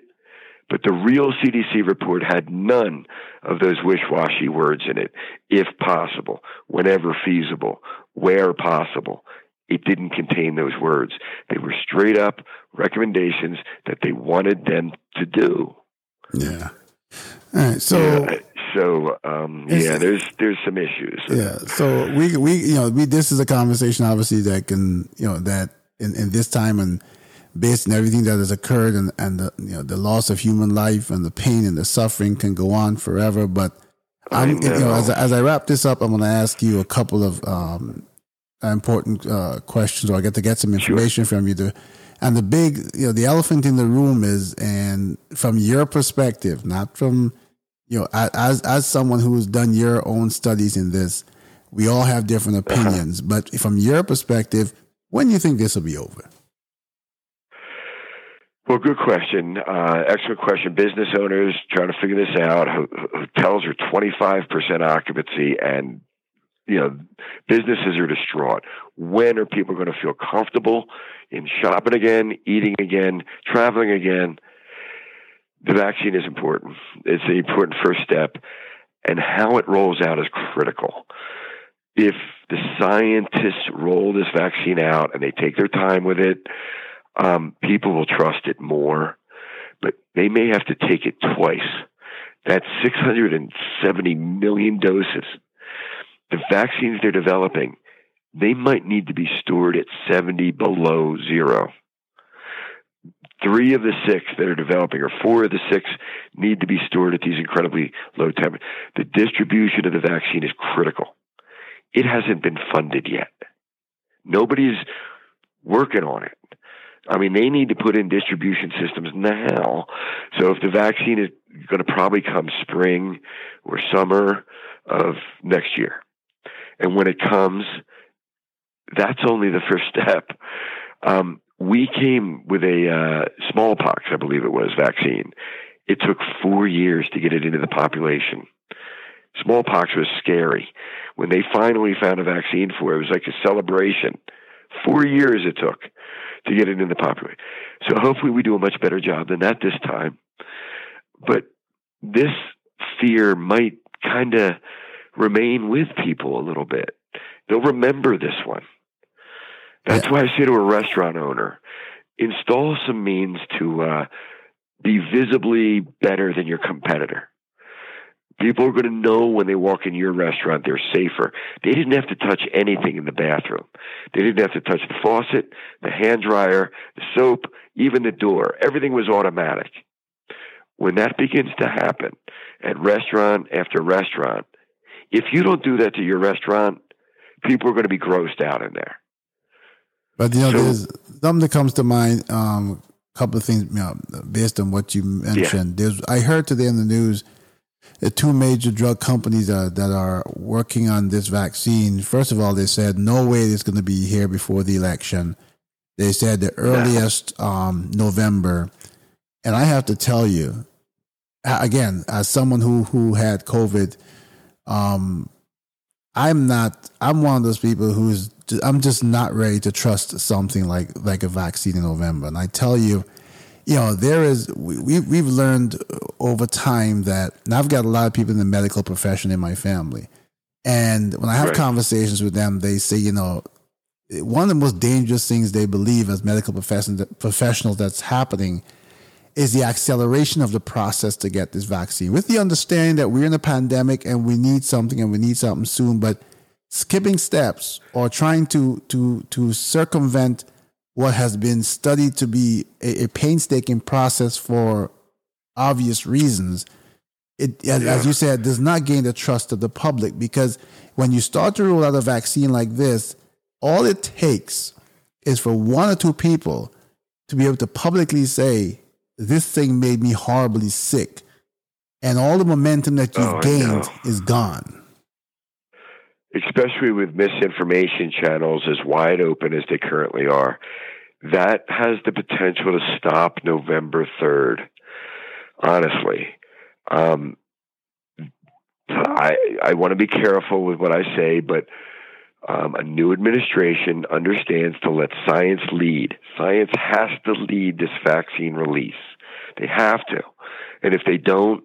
but the real CDC report had none of those wish washy words in it. If possible, whenever feasible, where possible. it didn't contain those words. They were straight up recommendations that they wanted them to do. Yeah. All right. So. Yeah, so um, yeah, there's there's some issues. Yeah. So we we you know we this is a conversation obviously that can you know that in, in this time and based on everything that has occurred and and the you know the loss of human life and the pain and the suffering can go on forever. But I'm you know as as I wrap this up, I'm going to ask you a couple of um, important uh, questions, or I get to get some information sure. from you. To, and the big, you know, the elephant in the room is, and from your perspective, not from, you know, as as someone who's done your own studies in this, we all have different uh-huh. opinions. But from your perspective, when do you think this will be over? Well, good question. Uh, excellent question. Business owners trying to figure this out. Hotels are 25% occupancy and you know, businesses are distraught. When are people going to feel comfortable in shopping again, eating again, traveling again? The vaccine is important. It's an important first step, and how it rolls out is critical. If the scientists roll this vaccine out and they take their time with it, um, people will trust it more. But they may have to take it twice. That's 670 million doses the vaccines they're developing, they might need to be stored at 70 below zero. Three of the six that are developing, or four of the six, need to be stored at these incredibly low temperatures. The distribution of the vaccine is critical. It hasn't been funded yet. Nobody's working on it. I mean, they need to put in distribution systems now. So if the vaccine is going to probably come spring or summer of next year, and when it comes, that's only the first step. Um, we came with a uh, smallpox, I believe it was, vaccine. It took four years to get it into the population. Smallpox was scary. When they finally found a vaccine for it, it was like a celebration. Four years it took to get it in the population. So hopefully we do a much better job than that this time. But this fear might kind of remain with people a little bit. They'll remember this one. That's yeah. why I say to a restaurant owner, install some means to uh, be visibly better than your competitor. People are going to know when they walk in your restaurant they're safer. They didn't have to touch anything in the bathroom. They didn't have to touch the faucet, the hand dryer, the soap, even the door. Everything was automatic. When that begins to happen at restaurant after restaurant, if you don't do that to your restaurant, people are going to be grossed out in there. But you know, so, there's something that comes to mind. Um, a couple of things, you know, based on what you mentioned. Yeah. There's, I heard today in the news the two major drug companies that, that are working on this vaccine. First of all, they said no way it's going to be here before the election. They said the earliest um, November, and I have to tell you, again, as someone who who had COVID um, I'm not. I'm one of those people who's. I'm just not ready to trust something like like a vaccine in November. And I tell you, you know, there is. We we've learned over time that, and I've got a lot of people in the medical profession in my family, and when I have right. conversations with them, they say, you know, one of the most dangerous things they believe as medical profession, professionals that's happening is the acceleration of the process to get this vaccine with the understanding that we're in a pandemic and we need something and we need something soon but skipping steps or trying to to to circumvent what has been studied to be a, a painstaking process for obvious reasons it yeah. as you said does not gain the trust of the public because when you start to roll out a vaccine like this all it takes is for one or two people to be able to publicly say this thing made me horribly sick. And all the momentum that you've oh, gained is gone. Especially with misinformation channels as wide open as they currently are. That has the potential to stop November 3rd, honestly. Um, I, I want to be careful with what I say, but um, a new administration understands to let science lead. Science has to lead this vaccine release. They have to. And if they don't,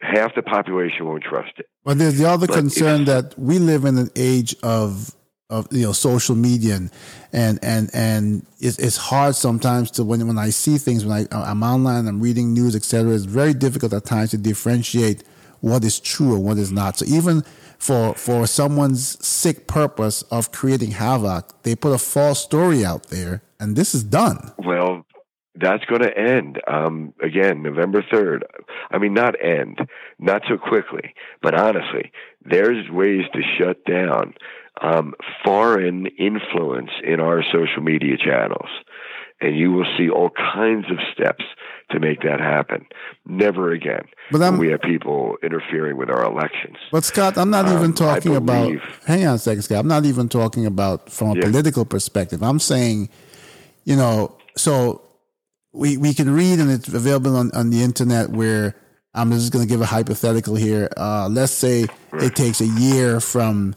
half the population won't trust it. But there's the other but concern that we live in an age of of you know social media and and and, and it's, it's hard sometimes to when when I see things when I I'm online I'm reading news etc. It's very difficult at times to differentiate what is true and what is not. So even for for someone's sick purpose of creating havoc, they put a false story out there, and this is done. Well, that's going to end um, again November 3rd. I mean, not end, not so quickly, but honestly, there's ways to shut down um, foreign influence in our social media channels. And you will see all kinds of steps to make that happen. Never again. But we have people interfering with our elections. But Scott, I'm not even um, talking about. Hang on a second, Scott. I'm not even talking about from a yeah. political perspective. I'm saying, you know, so we we can read and it's available on, on the internet where I'm just going to give a hypothetical here. Uh, let's say it takes a year from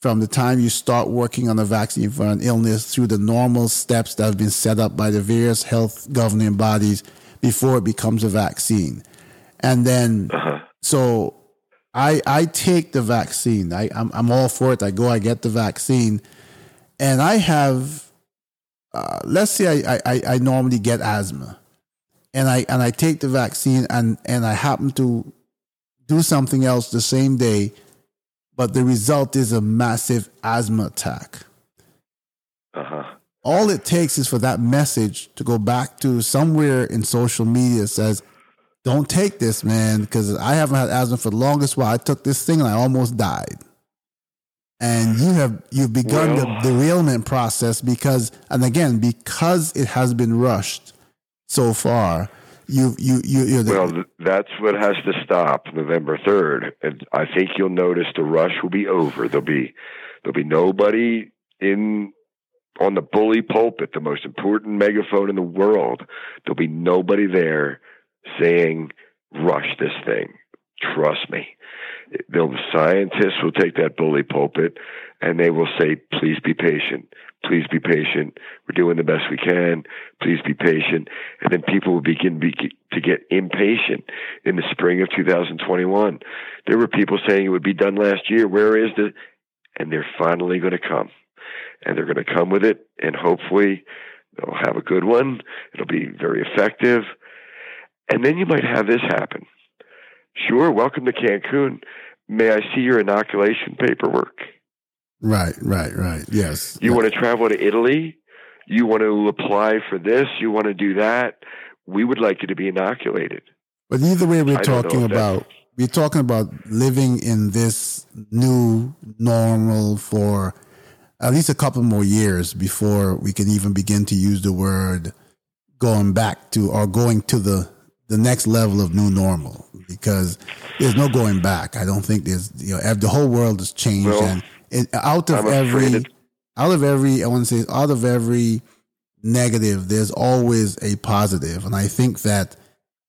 from the time you start working on a vaccine for an illness through the normal steps that have been set up by the various health governing bodies before it becomes a vaccine. And then, uh-huh. so I I take the vaccine. I I'm, I'm all for it. I go. I get the vaccine, and I have uh, let's say I, I, I normally get asthma and I and I take the vaccine and, and I happen to do something else the same day, but the result is a massive asthma attack. Uh-huh. All it takes is for that message to go back to somewhere in social media says, Don't take this, man, because I haven't had asthma for the longest while. I took this thing and I almost died and you have you've begun well, the derailment process because and again because it has been rushed so far you you you the, well that's what has to stop november 3rd and i think you'll notice the rush will be over. There'll be there'll be nobody in on the bully pulpit the most important megaphone in the world. There'll be nobody there saying rush this thing. Trust me the scientists will take that bully pulpit and they will say, please be patient. Please be patient. We're doing the best we can. Please be patient. And then people will begin be, to get impatient in the spring of 2021. There were people saying it would be done last year. Where is the, and they're finally going to come and they're going to come with it. And hopefully they'll have a good one. It'll be very effective. And then you might have this happen Sure, welcome to Cancun. May I see your inoculation paperwork? Right, right, right. Yes. You want to travel to Italy? You want to apply for this? You want to do that? We would like you to be inoculated. But either way, we're I talking about we're talking about living in this new normal for at least a couple more years before we can even begin to use the word going back to or going to the the next level of new normal because there's no going back. I don't think there's you know the whole world has changed well, and it, out of I'm every out of every I want to say out of every negative there's always a positive and I think that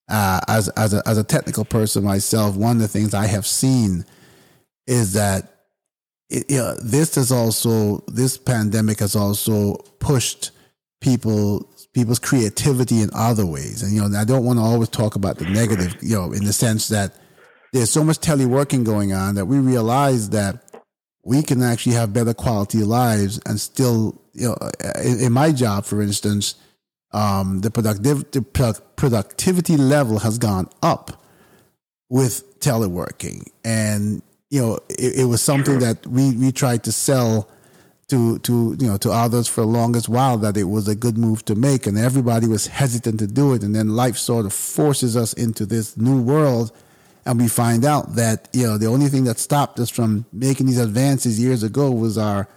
uh, as as a, as a technical person myself one of the things I have seen is that it, you know, this has also this pandemic has also pushed people people's creativity in other ways. And, you know, I don't want to always talk about the negative, you know, in the sense that there's so much teleworking going on that we realize that we can actually have better quality lives and still, you know, in, in my job, for instance, um, the productive the productivity level has gone up with teleworking, and you know, it, it was something that we we tried to sell to to you know to others for the longest while that it was a good move to make, and everybody was hesitant to do it. And then life sort of forces us into this new world, and we find out that you know the only thing that stopped us from making these advances years ago was our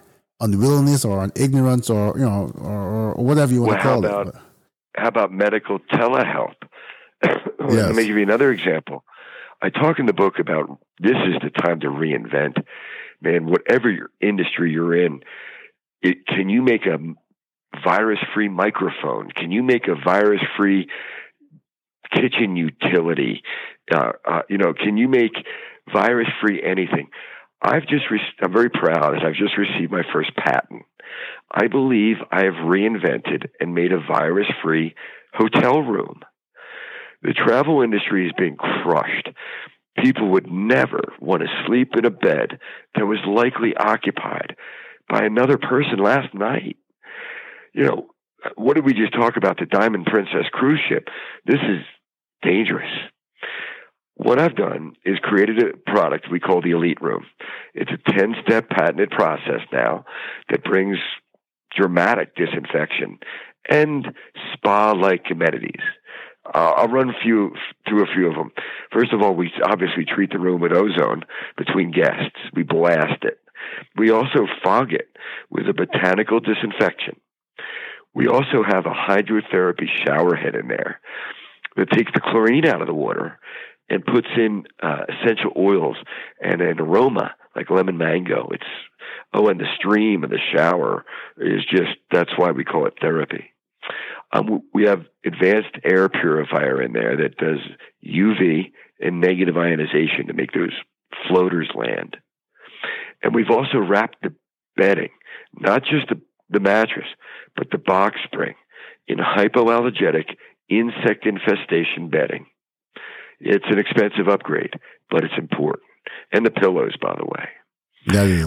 unwillingness or an ignorance or you know or, or whatever you want well, to call about, it. How about medical telehealth? yes. Let me give you another example. I talk in the book about this is the time to reinvent man, whatever your industry you're in, it, can you make a virus free microphone? Can you make a virus free kitchen utility? Uh, uh, you know, can you make virus free anything? I've just, re- I'm very proud as I've just received my first patent. I believe I have reinvented and made a virus free hotel room. The travel industry is being crushed people would never want to sleep in a bed that was likely occupied by another person last night. You know, what did we just talk about? The Diamond Princess cruise ship. This is dangerous. What I've done is created a product we call the Elite Room. It's a 10 step patented process now that brings dramatic disinfection and spa like amenities. Uh, I'll run few through a few of them. First of all, we obviously treat the room with ozone between guests. We blast it. We also fog it with a botanical disinfection. We also have a hydrotherapy shower head in there that takes the chlorine out of the water and puts in uh, essential oils and an aroma like lemon mango. It's oh, and the stream and the shower is just that's why we call it therapy. Um, we have advanced air purifier in there that does UV and negative ionization to make those floaters land. And we've also wrapped the bedding, not just the, the mattress, but the box spring in hypoallergenic insect infestation bedding. It's an expensive upgrade, but it's important. And the pillows, by the way.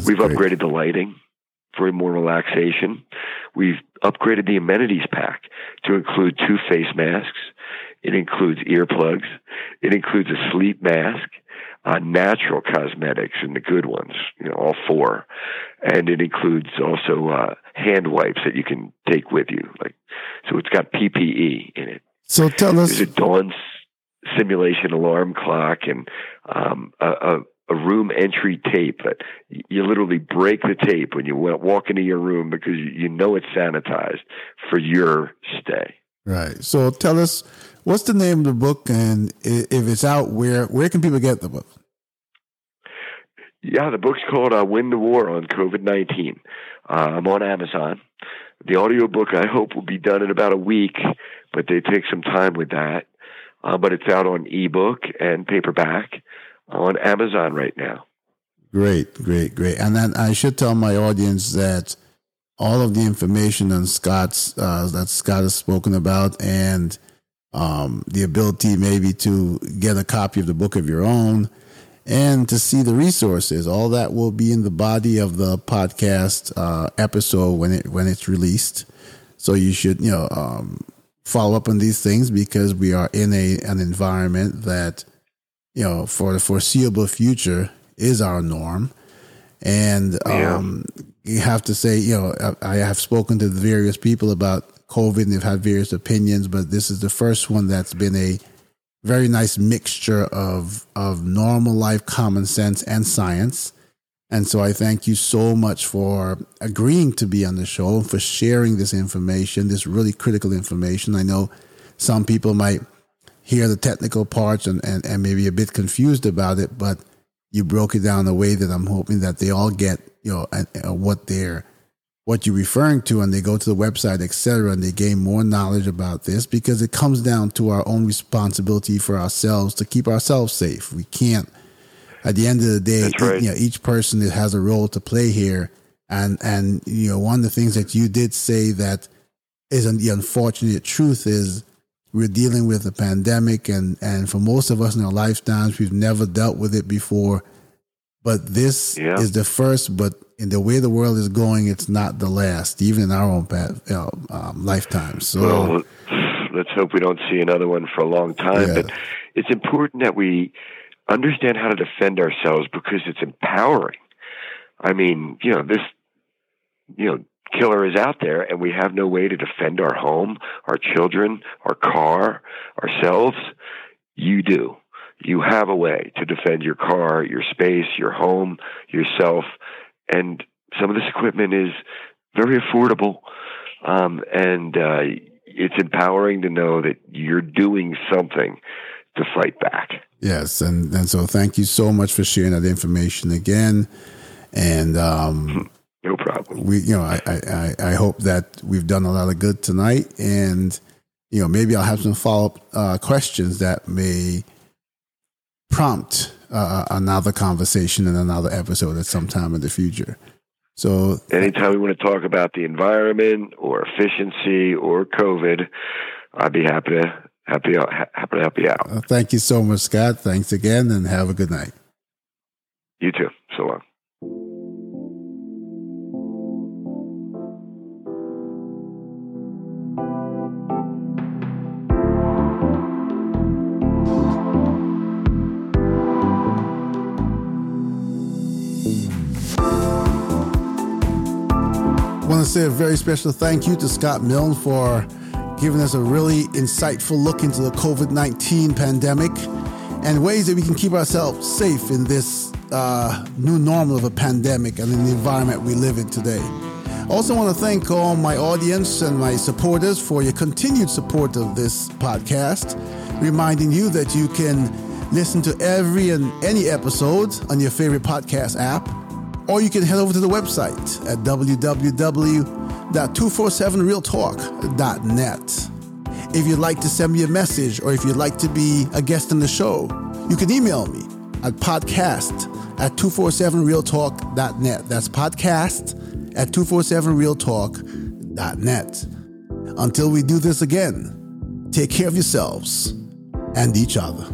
We've great. upgraded the lighting for more relaxation. We've upgraded the amenities pack to include two face masks. It includes earplugs. It includes a sleep mask, uh, natural cosmetics and the good ones, you know, all four. And it includes also uh, hand wipes that you can take with you. Like, so it's got PPE in it. So tell us. There's a dawn simulation alarm clock and um, a, a a room entry tape that you literally break the tape when you walk into your room because you know it's sanitized for your stay. Right. So tell us what's the name of the book and if it's out where where can people get the book? Yeah, the book's called uh, "Win the War on COVID 19 uh, I'm on Amazon. The audiobook I hope will be done in about a week, but they take some time with that. Uh, but it's out on ebook and paperback on Amazon right now. Great, great, great. And then I should tell my audience that all of the information on Scott's uh, that Scott has spoken about and um, the ability maybe to get a copy of the book of your own and to see the resources. All that will be in the body of the podcast uh, episode when it when it's released. So you should you know um, follow up on these things because we are in a an environment that you know, for the foreseeable future is our norm. And um, yeah. you have to say, you know, I, I have spoken to various people about COVID and they've had various opinions, but this is the first one that's been a very nice mixture of of normal life common sense and science. And so I thank you so much for agreeing to be on the show and for sharing this information, this really critical information. I know some people might hear the technical parts and, and, and maybe a bit confused about it, but you broke it down in a way that I'm hoping that they all get, you know, what they're, what you're referring to and they go to the website, etc., and they gain more knowledge about this because it comes down to our own responsibility for ourselves to keep ourselves safe. We can't, at the end of the day, right. you know, each person has a role to play here. And, and, you know, one of the things that you did say that is the unfortunate truth is we're dealing with a pandemic and and for most of us in our lifetimes we've never dealt with it before but this yeah. is the first but in the way the world is going it's not the last even in our own uh, um, lifetime so well, let's hope we don't see another one for a long time yeah. but it's important that we understand how to defend ourselves because it's empowering i mean you know this you know killer is out there and we have no way to defend our home, our children, our car, ourselves, you do. You have a way to defend your car, your space, your home, yourself. And some of this equipment is very affordable. Um, and uh, it's empowering to know that you're doing something to fight back. Yes. And, and so thank you so much for sharing that information again. And um, no problem. We, you know, I, I, I hope that we've done a lot of good tonight, and you know, maybe I'll have some follow up uh, questions that may prompt uh, another conversation in another episode at some time in the future. So, anytime we want to talk about the environment or efficiency or COVID, I'd be happy to happy happy to help you out. Uh, thank you so much, Scott. Thanks again, and have a good night. You too. So long. Say a very special thank you to Scott Milne for giving us a really insightful look into the COVID 19 pandemic and ways that we can keep ourselves safe in this uh, new normal of a pandemic and in the environment we live in today. I also, want to thank all my audience and my supporters for your continued support of this podcast, reminding you that you can listen to every and any episode on your favorite podcast app, or you can head over to the website at www.247realtalk.net. If you'd like to send me a message or if you'd like to be a guest on the show, you can email me at podcast at 247realtalk.net. That's podcast at 247realtalk.net. Until we do this again, take care of yourselves and each other.